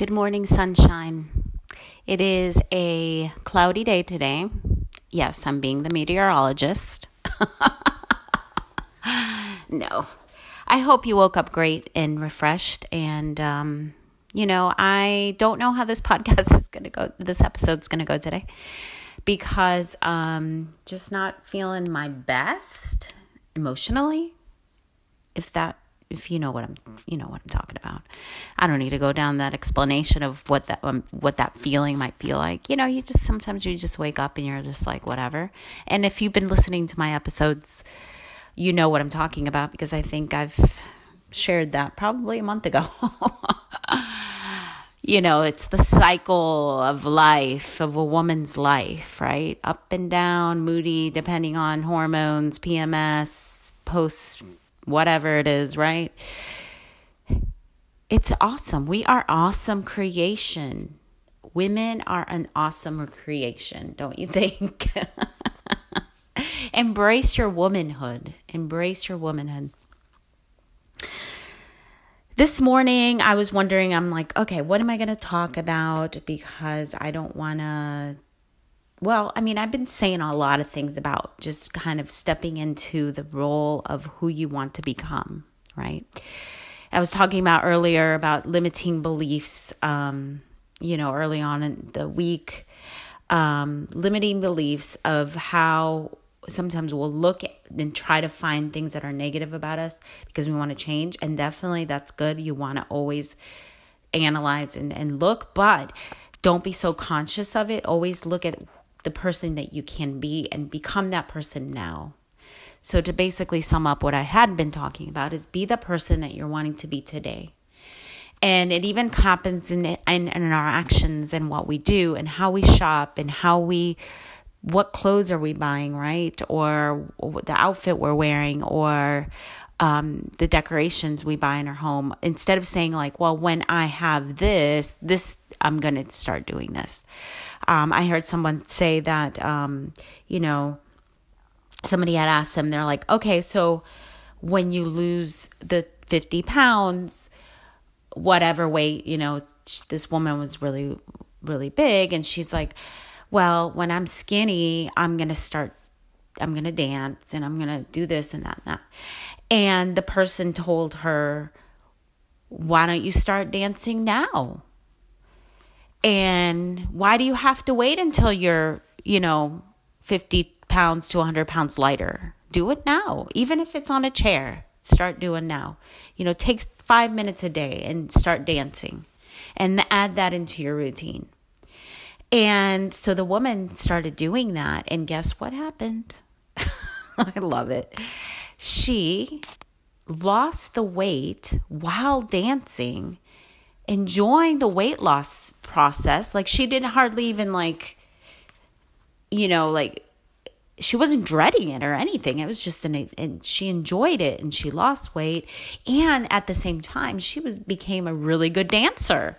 Good morning, sunshine. It is a cloudy day today. Yes, I'm being the meteorologist. no. I hope you woke up great and refreshed. And, um, you know, I don't know how this podcast is going to go, this episode's going to go today because um just not feeling my best emotionally if that if you know what I'm you know what I'm talking about. I don't need to go down that explanation of what that um, what that feeling might feel like. You know, you just sometimes you just wake up and you're just like whatever. And if you've been listening to my episodes, you know what I'm talking about because I think I've shared that probably a month ago. you know, it's the cycle of life, of a woman's life, right? Up and down, moody, depending on hormones, PMS, post whatever it is, right? It's awesome. We are awesome creation. Women are an awesome creation, don't you think? Embrace your womanhood. Embrace your womanhood. This morning, I was wondering, I'm like, okay, what am I going to talk about? Because I don't want to well, I mean, I've been saying a lot of things about just kind of stepping into the role of who you want to become, right? I was talking about earlier about limiting beliefs, um, you know, early on in the week, um, limiting beliefs of how sometimes we'll look and try to find things that are negative about us because we want to change. And definitely that's good. You want to always analyze and, and look, but don't be so conscious of it. Always look at the person that you can be and become that person now. So, to basically sum up what I had been talking about, is be the person that you're wanting to be today. And it even happens in, in, in our actions and what we do and how we shop and how we, what clothes are we buying, right? Or the outfit we're wearing or um, the decorations we buy in our home. Instead of saying, like, well, when I have this, this, I'm going to start doing this. Um, I heard someone say that, um, you know, somebody had asked them, they're like, okay, so when you lose the 50 pounds, whatever weight, you know, this woman was really, really big. And she's like, well, when I'm skinny, I'm going to start, I'm going to dance and I'm going to do this and that and that. And the person told her, why don't you start dancing now? And why do you have to wait until you're, you know, 50 pounds to 100 pounds lighter? Do it now, even if it's on a chair. Start doing now. You know, take five minutes a day and start dancing and add that into your routine. And so the woman started doing that. And guess what happened? I love it. She lost the weight while dancing enjoying the weight loss process. Like she didn't hardly even like, you know, like she wasn't dreading it or anything. It was just an, and she enjoyed it and she lost weight. And at the same time, she was became a really good dancer,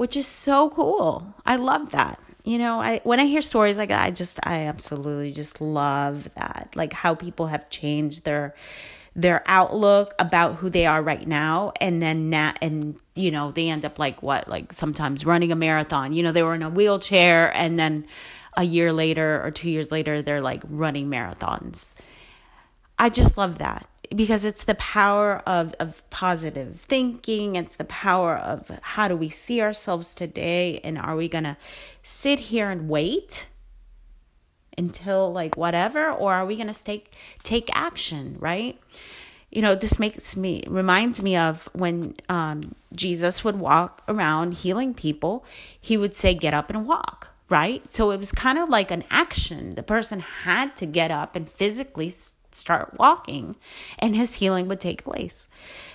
which is so cool. I love that. You know, I when I hear stories like that, I just I absolutely just love that. Like how people have changed their their outlook about who they are right now and then na- and you know they end up like what like sometimes running a marathon you know they were in a wheelchair and then a year later or 2 years later they're like running marathons i just love that because it's the power of of positive thinking. It's the power of how do we see ourselves today? And are we going to sit here and wait until like whatever? Or are we going to take take action right? You know this makes me reminds me of when um, jesus would walk around healing people he would say get up and walk right? So it was kind of like an action. The person had to get up and physically start walking and his healing would take place.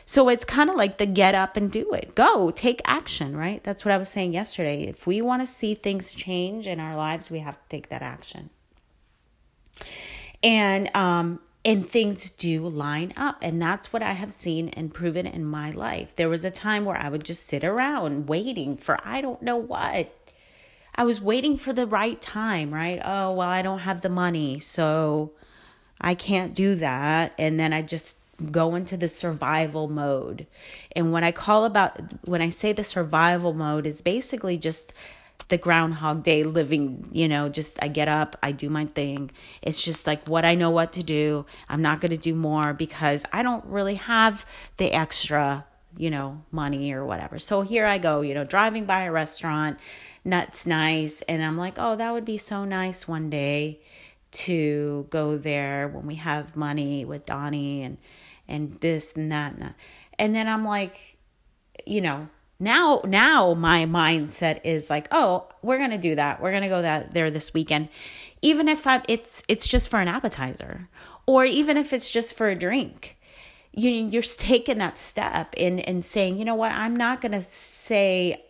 So it's kind of like the get up and do it. Go, take action, right? That's what I was saying yesterday. If we want to see things change in our lives, we have to take that action. And um and things do line up and that's what i have seen and proven in my life there was a time where i would just sit around waiting for i don't know what i was waiting for the right time right oh well i don't have the money so i can't do that. And then i just go into the survival mode. And when i call about when i say the survival mode is basically just the groundhog day living you know just i get up i do my thing. It's just like what i know what to do. I'm not going to do more because i don't really have the extra you know money or whatever. So here i go you know driving by a restaurant nuts nice. And i'm like oh that would be so nice one day to go there when we have money with donnie and and this and that and that. And then i'm like you know now now my mindset is like oh we're gonna do that. We're gonna go that there this weekend. Even if I, it's it's just for an appetizer or even if it's just for a drink. You you're taking that step in and saying you know what? I'm not gonna say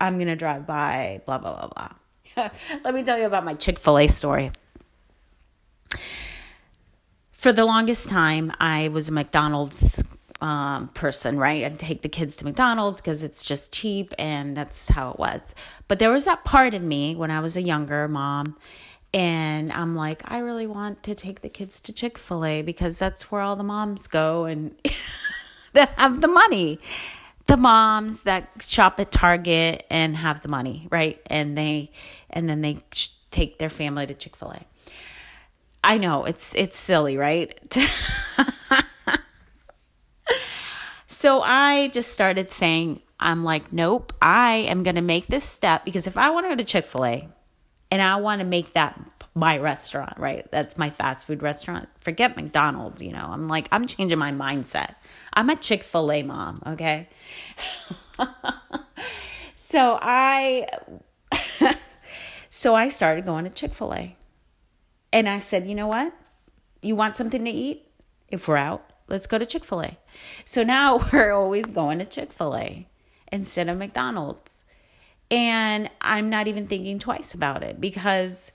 i'm gonna drive by blah blah blah blah. Let me tell you about my chick-fil-a story for the longest time i was a mcdonald's um, person, right? I'd take the kids to McDonald's because it's just cheap and that's how it was. But there was that part of me when I was a younger mom and I'm like, I really want to take the kids to Chick fil A because that's where all the moms go and that have the money. The moms that shop at Target and have the money, right? And they, and then they take their family to Chick fil A. I know it's it's silly, right? So I just started saying, I'm like, nope, I am going to make this step because if I want to go to Chick fil A and I want to make that my restaurant, right? That's my fast food restaurant. Forget McDonald's, you know. I'm like, I'm changing my mindset. I'm a Chick fil A mom, okay? so I. so I started going to Chick fil A. And I said, you know what? You want something to eat? If we're out, let's go to Chick fil A. So now we're always going to Chick fil A instead of McDonald's. And I'm not even thinking twice about it because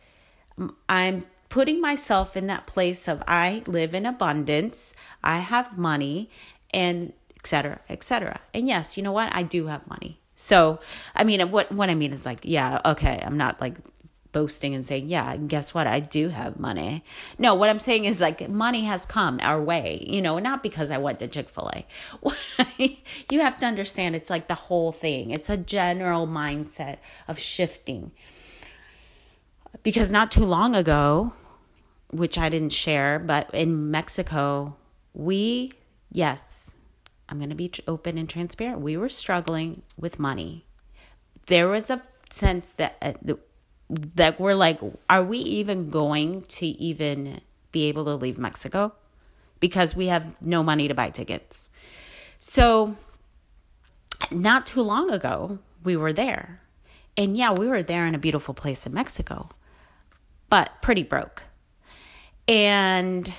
I'm putting myself in that place of I live in abundance, I have money, and etc. etc. And yes, you know what? I do have money. So, I mean, what what I mean is like, yeah, okay, I'm not like boasting and saying, yeah, guess what? I do have money. No, what I'm saying is like money has come our way, you know, not because I went to Chick fil A. you have to understand it's like the whole thing, it's a general mindset of shifting. Because not too long ago, which I didn't share, but in Mexico, we, yes, I'm going to be open and transparent. We were struggling with money. There was a sense that uh, that we're like, are we even going to even be able to leave Mexico? Because we have no money to buy tickets. So, not too long ago, we were there. And yeah, we were there in a beautiful place in Mexico, but pretty broke. And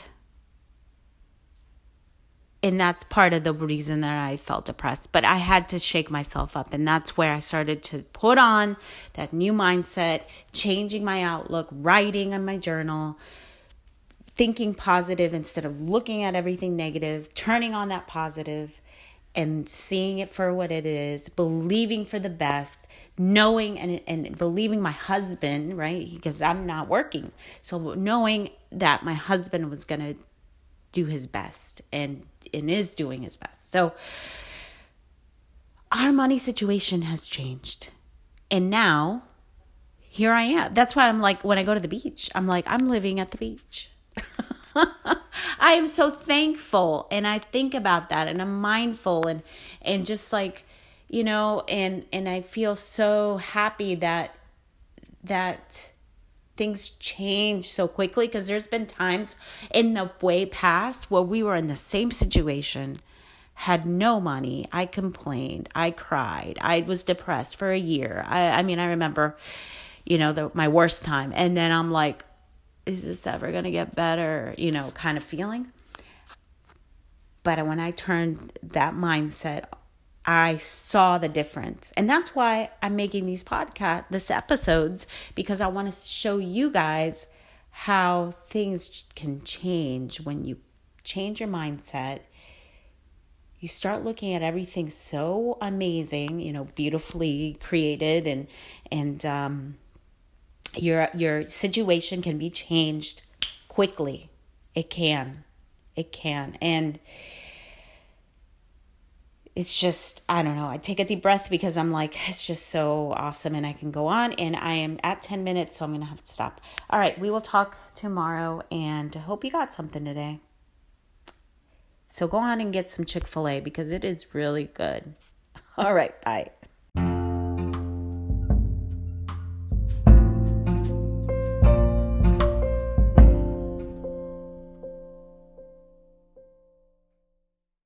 and that's part of the reason that I felt depressed. But I had to shake myself up, and that's where I started to put on that new mindset, changing my outlook, writing on my journal, thinking positive instead of looking at everything negative, turning on that positive and seeing it for what it is, believing for the best, knowing and, and believing my husband, right? Because I'm not working. So knowing that my husband was going to do his best and and is doing his best. So our money situation has changed. And now here I am. That's why I'm like when I go to the beach, I'm like I'm living at the beach. I am so thankful and I think about that and I'm mindful and and just like you know and and I feel so happy that that things change so quickly because there's been times in the way past where we were in the same situation had no money i complained i cried i was depressed for a year i, I mean i remember you know the, my worst time and then i'm like is this ever going to get better? You know, kind of feeling. But when I turned that mindset, I saw the difference. And that's why I'm making these podcast this episodes because I want to show you guys how things can change when you change your mindset. You start looking at everything so amazing, you know, beautifully created and and um your your situation can be changed quickly. It can. It can. And it's just I don't know. I take a deep breath because I'm like it's just so awesome and I can go on and I am at 10 minutes so I'm to have to stop. All right, we will talk tomorrow and hope you got something today. So go on and get some Chick-fil-A because it is really good. All right, bye.